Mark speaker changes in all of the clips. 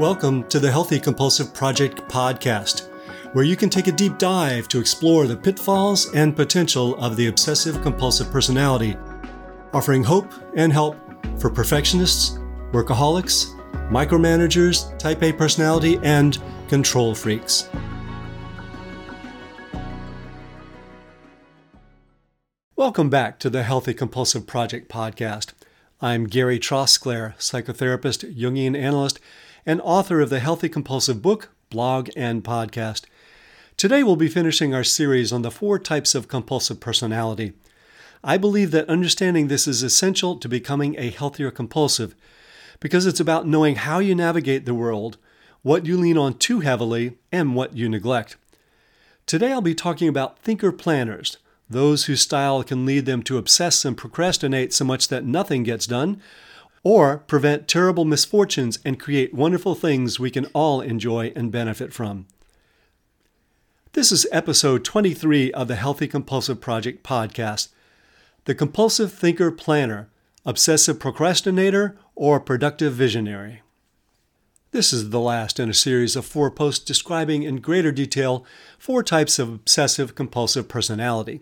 Speaker 1: Welcome to the Healthy Compulsive Project podcast, where you can take a deep dive to explore the pitfalls and potential of the obsessive compulsive personality, offering hope and help for perfectionists, workaholics, micromanagers, type A personality, and control freaks. Welcome back to the Healthy Compulsive Project podcast. I'm Gary Trosclair, psychotherapist, Jungian analyst, and author of the Healthy Compulsive book, blog, and podcast. Today we'll be finishing our series on the four types of compulsive personality. I believe that understanding this is essential to becoming a healthier compulsive because it's about knowing how you navigate the world, what you lean on too heavily, and what you neglect. Today I'll be talking about thinker planners, those whose style can lead them to obsess and procrastinate so much that nothing gets done, or prevent terrible misfortunes and create wonderful things we can all enjoy and benefit from. This is episode 23 of the Healthy Compulsive Project podcast. The Compulsive Thinker Planner, Obsessive Procrastinator, or Productive Visionary. This is the last in a series of four posts describing in greater detail four types of obsessive compulsive personality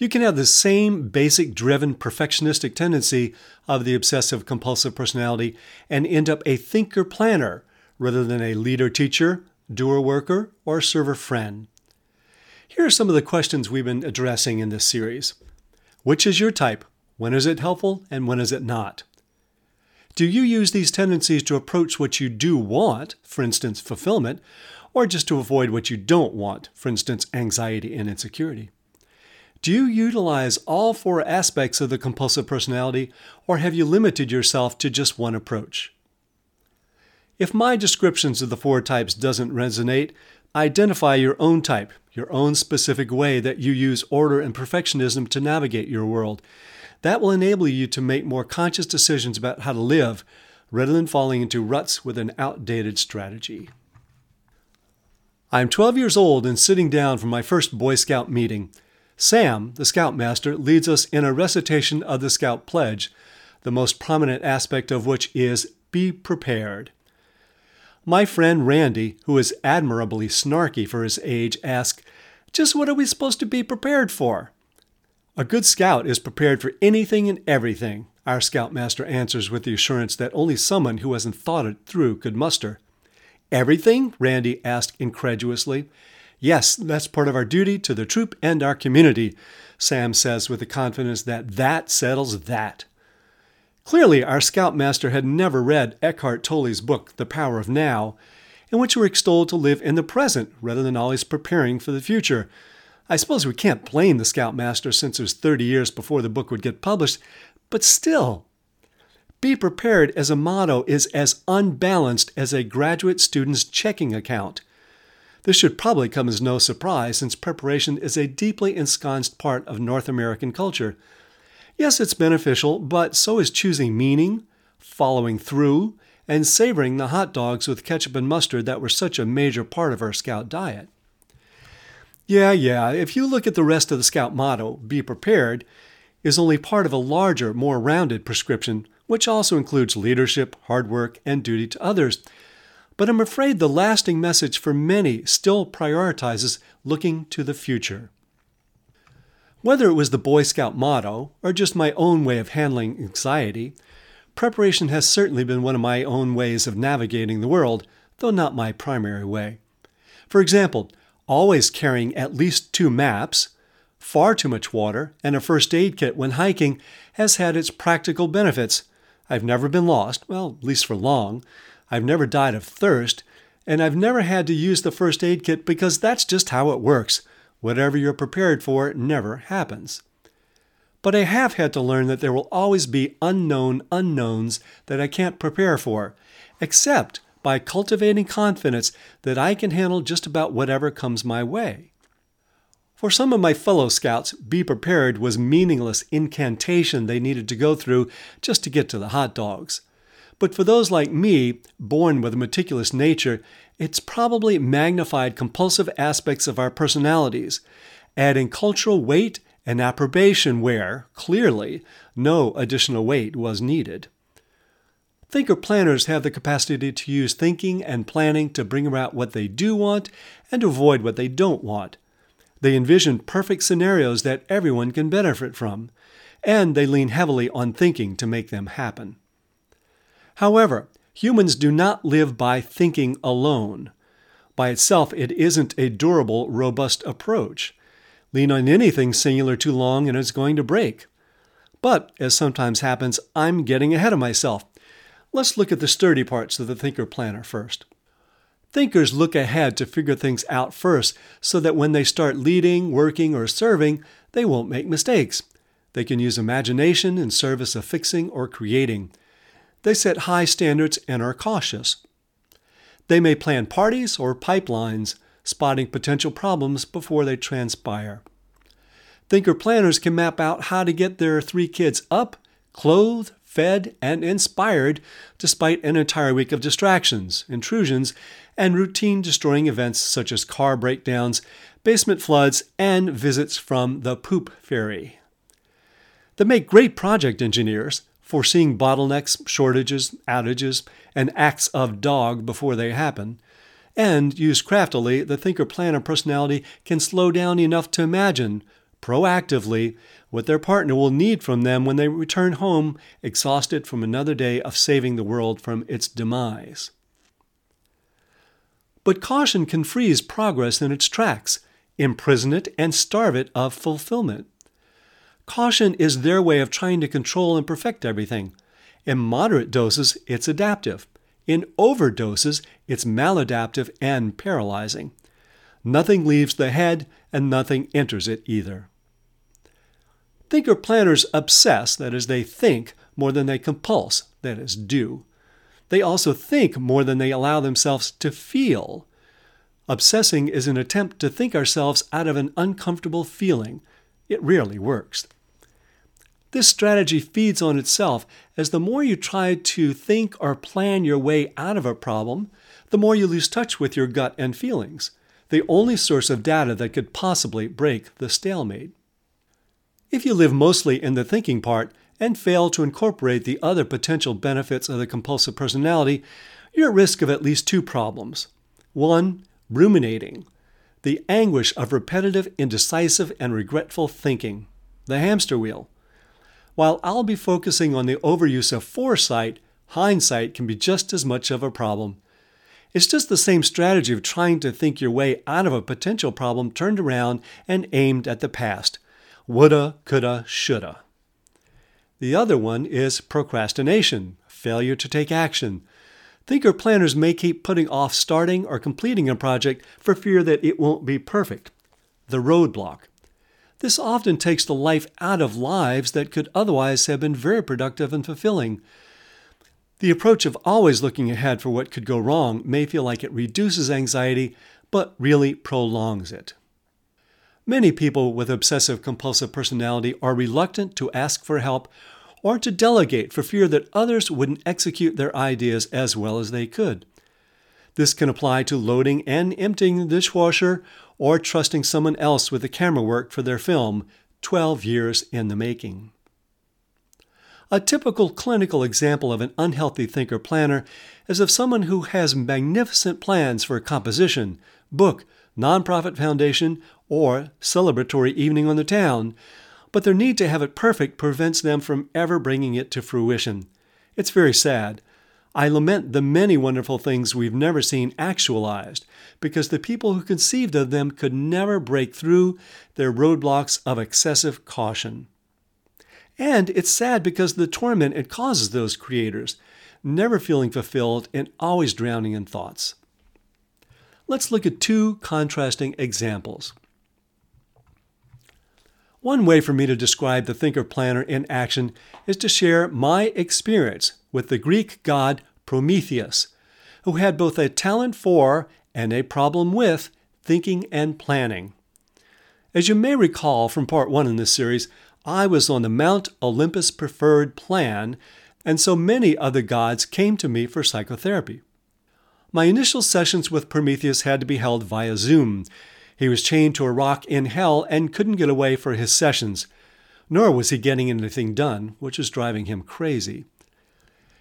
Speaker 1: you can have the same basic driven perfectionistic tendency of the obsessive compulsive personality and end up a thinker planner rather than a leader teacher, doer worker, or server friend. Here are some of the questions we've been addressing in this series. Which is your type? When is it helpful and when is it not? Do you use these tendencies to approach what you do want, for instance, fulfillment, or just to avoid what you don't want, for instance, anxiety and insecurity? Do you utilize all four aspects of the compulsive personality, or have you limited yourself to just one approach? If my descriptions of the four types doesn't resonate, identify your own type, your own specific way that you use order and perfectionism to navigate your world. That will enable you to make more conscious decisions about how to live rather than falling into ruts with an outdated strategy. I'm 12 years old and sitting down for my first Boy Scout meeting. Sam, the Scoutmaster, leads us in a recitation of the Scout Pledge, the most prominent aspect of which is be prepared. My friend Randy, who is admirably snarky for his age, asks, Just what are we supposed to be prepared for? A good scout is prepared for anything and everything, our scoutmaster answers with the assurance that only someone who hasn't thought it through could muster. Everything? Randy asked incredulously. Yes, that's part of our duty to the troop and our community, Sam says with the confidence that that settles that. Clearly, our scoutmaster had never read Eckhart Tolle's book, The Power of Now, in which we're extolled to live in the present rather than always preparing for the future. I suppose we can't blame the scoutmaster since it was 30 years before the book would get published, but still. Be prepared as a motto is as unbalanced as a graduate student's checking account. This should probably come as no surprise since preparation is a deeply ensconced part of North American culture. Yes, it's beneficial, but so is choosing meaning, following through, and savoring the hot dogs with ketchup and mustard that were such a major part of our Scout diet. Yeah, yeah, if you look at the rest of the Scout motto, be prepared, is only part of a larger, more rounded prescription, which also includes leadership, hard work, and duty to others. But I'm afraid the lasting message for many still prioritizes looking to the future. Whether it was the Boy Scout motto or just my own way of handling anxiety, preparation has certainly been one of my own ways of navigating the world, though not my primary way. For example, always carrying at least two maps, far too much water, and a first aid kit when hiking has had its practical benefits. I've never been lost, well, at least for long, I've never died of thirst, and I've never had to use the first aid kit because that's just how it works. Whatever you're prepared for never happens. But I have had to learn that there will always be unknown unknowns that I can't prepare for, except by cultivating confidence that I can handle just about whatever comes my way. For some of my fellow scouts, be prepared was meaningless incantation they needed to go through just to get to the hot dogs. But for those like me, born with a meticulous nature, it's probably magnified compulsive aspects of our personalities, adding cultural weight and approbation where, clearly, no additional weight was needed. Thinker planners have the capacity to use thinking and planning to bring about what they do want and avoid what they don't want. They envision perfect scenarios that everyone can benefit from, and they lean heavily on thinking to make them happen. However, humans do not live by thinking alone. By itself, it isn't a durable, robust approach. Lean on anything singular too long and it's going to break. But, as sometimes happens, I'm getting ahead of myself. Let's look at the sturdy parts of the thinker planner first. Thinkers look ahead to figure things out first so that when they start leading, working, or serving, they won't make mistakes. They can use imagination in service of fixing or creating. They set high standards and are cautious. They may plan parties or pipelines, spotting potential problems before they transpire. Thinker planners can map out how to get their three kids up, clothed, fed, and inspired despite an entire week of distractions, intrusions, and routine destroying events such as car breakdowns, basement floods, and visits from the poop fairy. They make great project engineers, foreseeing bottlenecks, shortages, outages, and acts of dog before they happen. And used craftily, the thinker planner personality can slow down enough to imagine, proactively, what their partner will need from them when they return home exhausted from another day of saving the world from its demise. But caution can freeze progress in its tracks, imprison it, and starve it of fulfillment. Caution is their way of trying to control and perfect everything. In moderate doses, it's adaptive. In overdoses, it's maladaptive and paralyzing. Nothing leaves the head, and nothing enters it either. Thinker planners obsess, that is, they think more than they compulse, that is, do. They also think more than they allow themselves to feel. Obsessing is an attempt to think ourselves out of an uncomfortable feeling. It rarely works. This strategy feeds on itself, as the more you try to think or plan your way out of a problem, the more you lose touch with your gut and feelings, the only source of data that could possibly break the stalemate. If you live mostly in the thinking part and fail to incorporate the other potential benefits of the compulsive personality, you're at risk of at least two problems. One, ruminating, the anguish of repetitive, indecisive, and regretful thinking, the hamster wheel. While I'll be focusing on the overuse of foresight, hindsight can be just as much of a problem. It's just the same strategy of trying to think your way out of a potential problem turned around and aimed at the past woulda, coulda, shoulda. The other one is procrastination, failure to take action. Thinker planners may keep putting off starting or completing a project for fear that it won't be perfect. The roadblock. This often takes the life out of lives that could otherwise have been very productive and fulfilling. The approach of always looking ahead for what could go wrong may feel like it reduces anxiety, but really prolongs it. Many people with obsessive compulsive personality are reluctant to ask for help or to delegate for fear that others wouldn't execute their ideas as well as they could. This can apply to loading and emptying the dishwasher or trusting someone else with the camera work for their film, 12 years in the making. A typical clinical example of an unhealthy thinker planner is of someone who has magnificent plans for a composition, book, nonprofit foundation, or celebratory evening on the town, but their need to have it perfect prevents them from ever bringing it to fruition. It's very sad. I lament the many wonderful things we've never seen actualized because the people who conceived of them could never break through their roadblocks of excessive caution. And it's sad because the torment it causes those creators, never feeling fulfilled and always drowning in thoughts. Let's look at two contrasting examples. One way for me to describe the thinker planner in action is to share my experience with the Greek god Prometheus, who had both a talent for and a problem with thinking and planning. As you may recall from part one in this series, I was on the Mount Olympus preferred plan, and so many other gods came to me for psychotherapy. My initial sessions with Prometheus had to be held via Zoom, he was chained to a rock in hell and couldn't get away for his sessions, nor was he getting anything done, which was driving him crazy.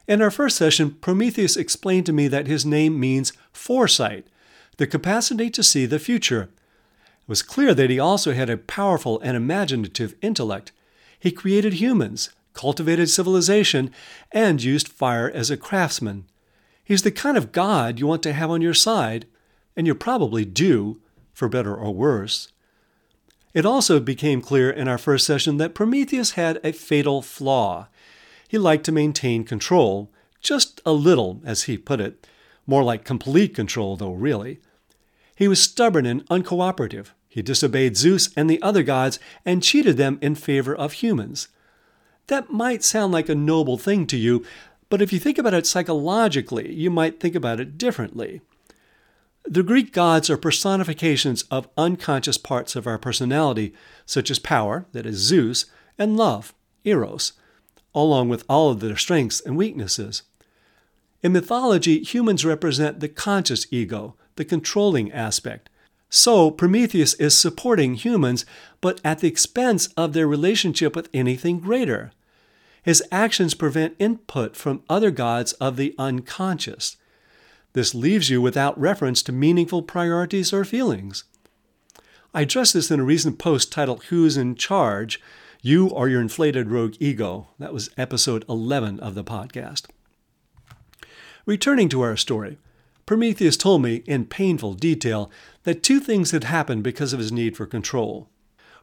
Speaker 1: In our first session, Prometheus explained to me that his name means foresight, the capacity to see the future. It was clear that he also had a powerful and imaginative intellect. He created humans, cultivated civilization, and used fire as a craftsman. He's the kind of God you want to have on your side, and you probably do, for better or worse. It also became clear in our first session that Prometheus had a fatal flaw. He liked to maintain control, just a little, as he put it, more like complete control, though, really. He was stubborn and uncooperative. He disobeyed Zeus and the other gods and cheated them in favor of humans. That might sound like a noble thing to you, but if you think about it psychologically, you might think about it differently. The Greek gods are personifications of unconscious parts of our personality, such as power, that is Zeus, and love, Eros, along with all of their strengths and weaknesses. In mythology, humans represent the conscious ego, the controlling aspect. So, Prometheus is supporting humans, but at the expense of their relationship with anything greater. His actions prevent input from other gods of the unconscious. This leaves you without reference to meaningful priorities or feelings. I addressed this in a recent post titled Who's in Charge? You or Your Inflated Rogue Ego. That was episode 11 of the podcast. Returning to our story, Prometheus told me in painful detail that two things had happened because of his need for control.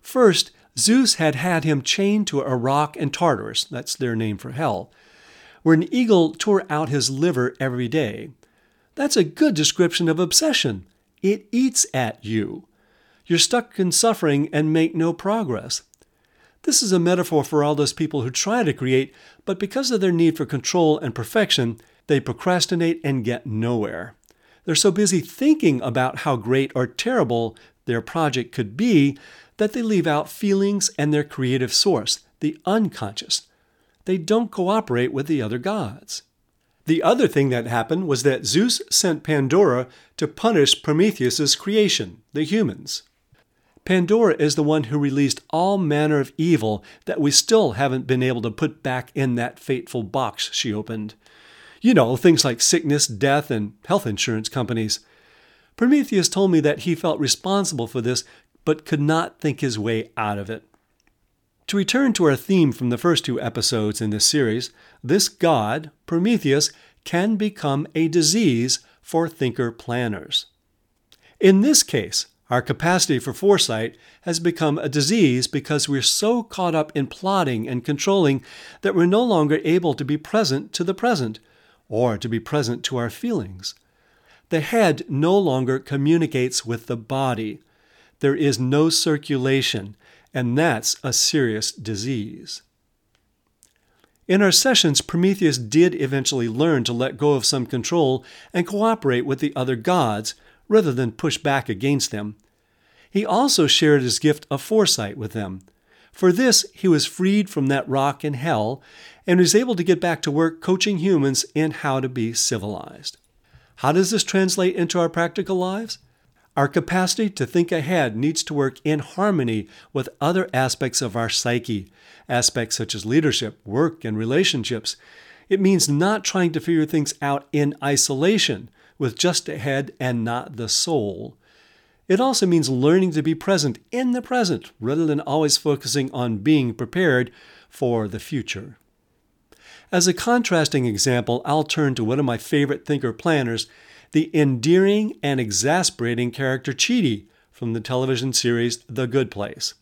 Speaker 1: First, Zeus had had him chained to a rock in Tartarus, that's their name for hell, where an eagle tore out his liver every day. That's a good description of obsession. It eats at you. You're stuck in suffering and make no progress. This is a metaphor for all those people who try to create, but because of their need for control and perfection, they procrastinate and get nowhere. They're so busy thinking about how great or terrible their project could be that they leave out feelings and their creative source, the unconscious. They don't cooperate with the other gods. The other thing that happened was that Zeus sent Pandora to punish Prometheus's creation, the humans. Pandora is the one who released all manner of evil that we still haven't been able to put back in that fateful box she opened. You know, things like sickness, death, and health insurance companies. Prometheus told me that he felt responsible for this, but could not think his way out of it. To return to our theme from the first two episodes in this series, this God, Prometheus, can become a disease for thinker planners. In this case, our capacity for foresight has become a disease because we're so caught up in plotting and controlling that we're no longer able to be present to the present or to be present to our feelings. The head no longer communicates with the body. There is no circulation, and that's a serious disease. In our sessions, Prometheus did eventually learn to let go of some control and cooperate with the other gods rather than push back against them. He also shared his gift of foresight with them. For this, he was freed from that rock in hell and was able to get back to work coaching humans in how to be civilized. How does this translate into our practical lives? Our capacity to think ahead needs to work in harmony with other aspects of our psyche, aspects such as leadership, work, and relationships. It means not trying to figure things out in isolation, with just the head and not the soul. It also means learning to be present in the present rather than always focusing on being prepared for the future. As a contrasting example, I'll turn to one of my favorite thinker planners, the endearing and exasperating character Chidi from the television series The Good Place.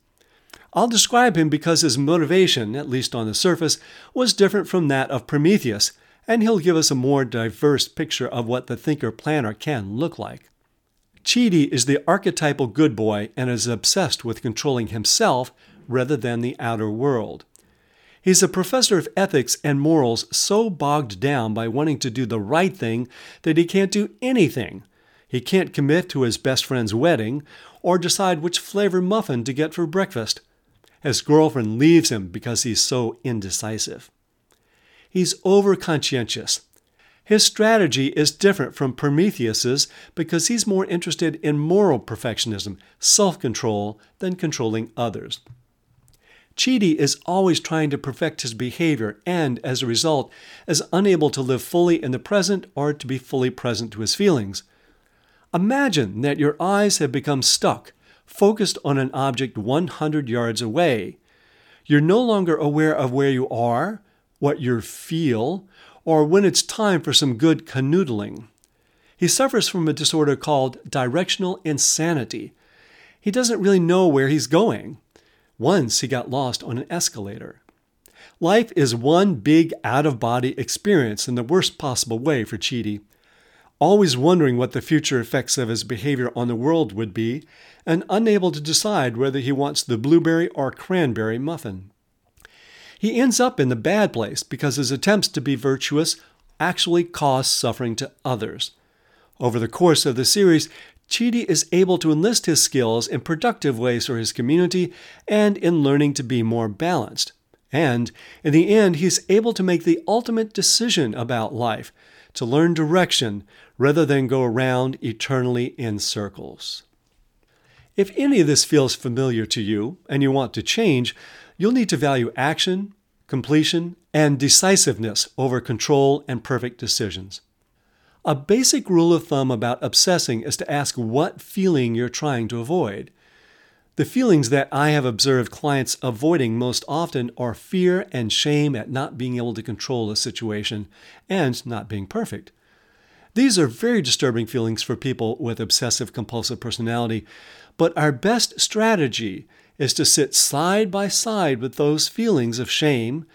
Speaker 1: I'll describe him because his motivation, at least on the surface, was different from that of Prometheus, and he'll give us a more diverse picture of what the thinker planner can look like. Chidi is the archetypal good boy and is obsessed with controlling himself rather than the outer world. He's a professor of ethics and morals so bogged down by wanting to do the right thing that he can't do anything. He can't commit to his best friend's wedding or decide which flavor muffin to get for breakfast. His girlfriend leaves him because he's so indecisive. He's over conscientious. His strategy is different from Prometheus's because he's more interested in moral perfectionism, self control, than controlling others. Chidi is always trying to perfect his behavior and, as a result, is unable to live fully in the present or to be fully present to his feelings. Imagine that your eyes have become stuck, focused on an object 100 yards away. You're no longer aware of where you are, what you feel, or when it's time for some good canoodling. He suffers from a disorder called directional insanity. He doesn't really know where he's going. Once he got lost on an escalator. Life is one big out of body experience in the worst possible way for Chidi. Always wondering what the future effects of his behavior on the world would be, and unable to decide whether he wants the blueberry or cranberry muffin. He ends up in the bad place because his attempts to be virtuous actually cause suffering to others. Over the course of the series, Chidi is able to enlist his skills in productive ways for his community and in learning to be more balanced. And in the end, he's able to make the ultimate decision about life, to learn direction rather than go around eternally in circles. If any of this feels familiar to you and you want to change, you'll need to value action, completion, and decisiveness over control and perfect decisions. A basic rule of thumb about obsessing is to ask what feeling you're trying to avoid. The feelings that I have observed clients avoiding most often are fear and shame at not being able to control a situation and not being perfect. These are very disturbing feelings for people with obsessive compulsive personality, but our best strategy is to sit side by side with those feelings of shame,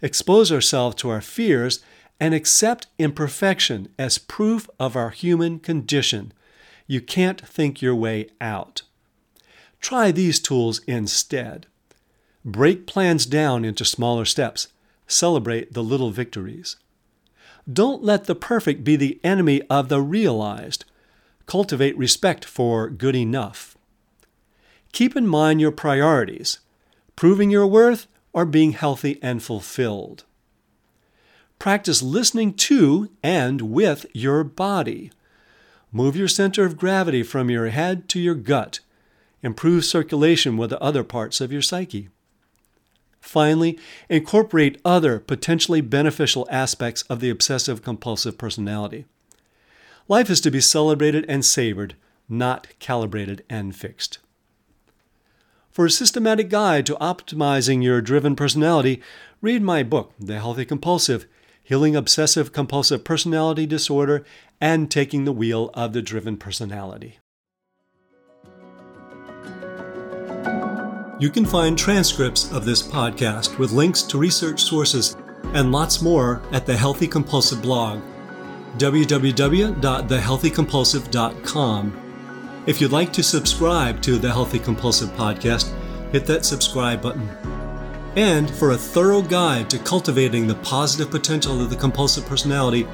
Speaker 1: expose ourselves to our fears, and accept imperfection as proof of our human condition. You can't think your way out. Try these tools instead. Break plans down into smaller steps. Celebrate the little victories. Don't let the perfect be the enemy of the realized. Cultivate respect for good enough. Keep in mind your priorities proving your worth or being healthy and fulfilled. Practice listening to and with your body. Move your center of gravity from your head to your gut. Improve circulation with the other parts of your psyche. Finally, incorporate other potentially beneficial aspects of the obsessive compulsive personality. Life is to be celebrated and savored, not calibrated and fixed. For a systematic guide to optimizing your driven personality, read my book, The Healthy Compulsive healing obsessive compulsive personality disorder, and taking the wheel of the driven personality. You can find transcripts of this podcast with links to research sources and lots more at the Healthy Compulsive blog, www.thehealthycompulsive.com. If you'd like to subscribe to the Healthy Compulsive podcast, hit that subscribe button and for a thorough guide to cultivating the positive potential of the compulsive personality,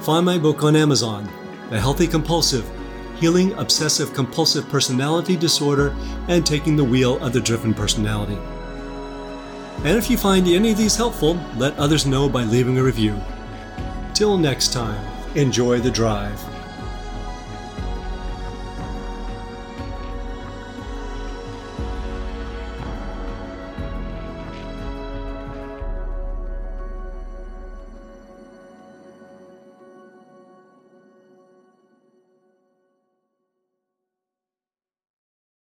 Speaker 1: find my book on Amazon, The Healthy Compulsive Healing Obsessive Compulsive Personality Disorder and Taking the Wheel of the Driven Personality. And if you find any of these helpful, let others know by leaving a review. Till next time, enjoy the drive.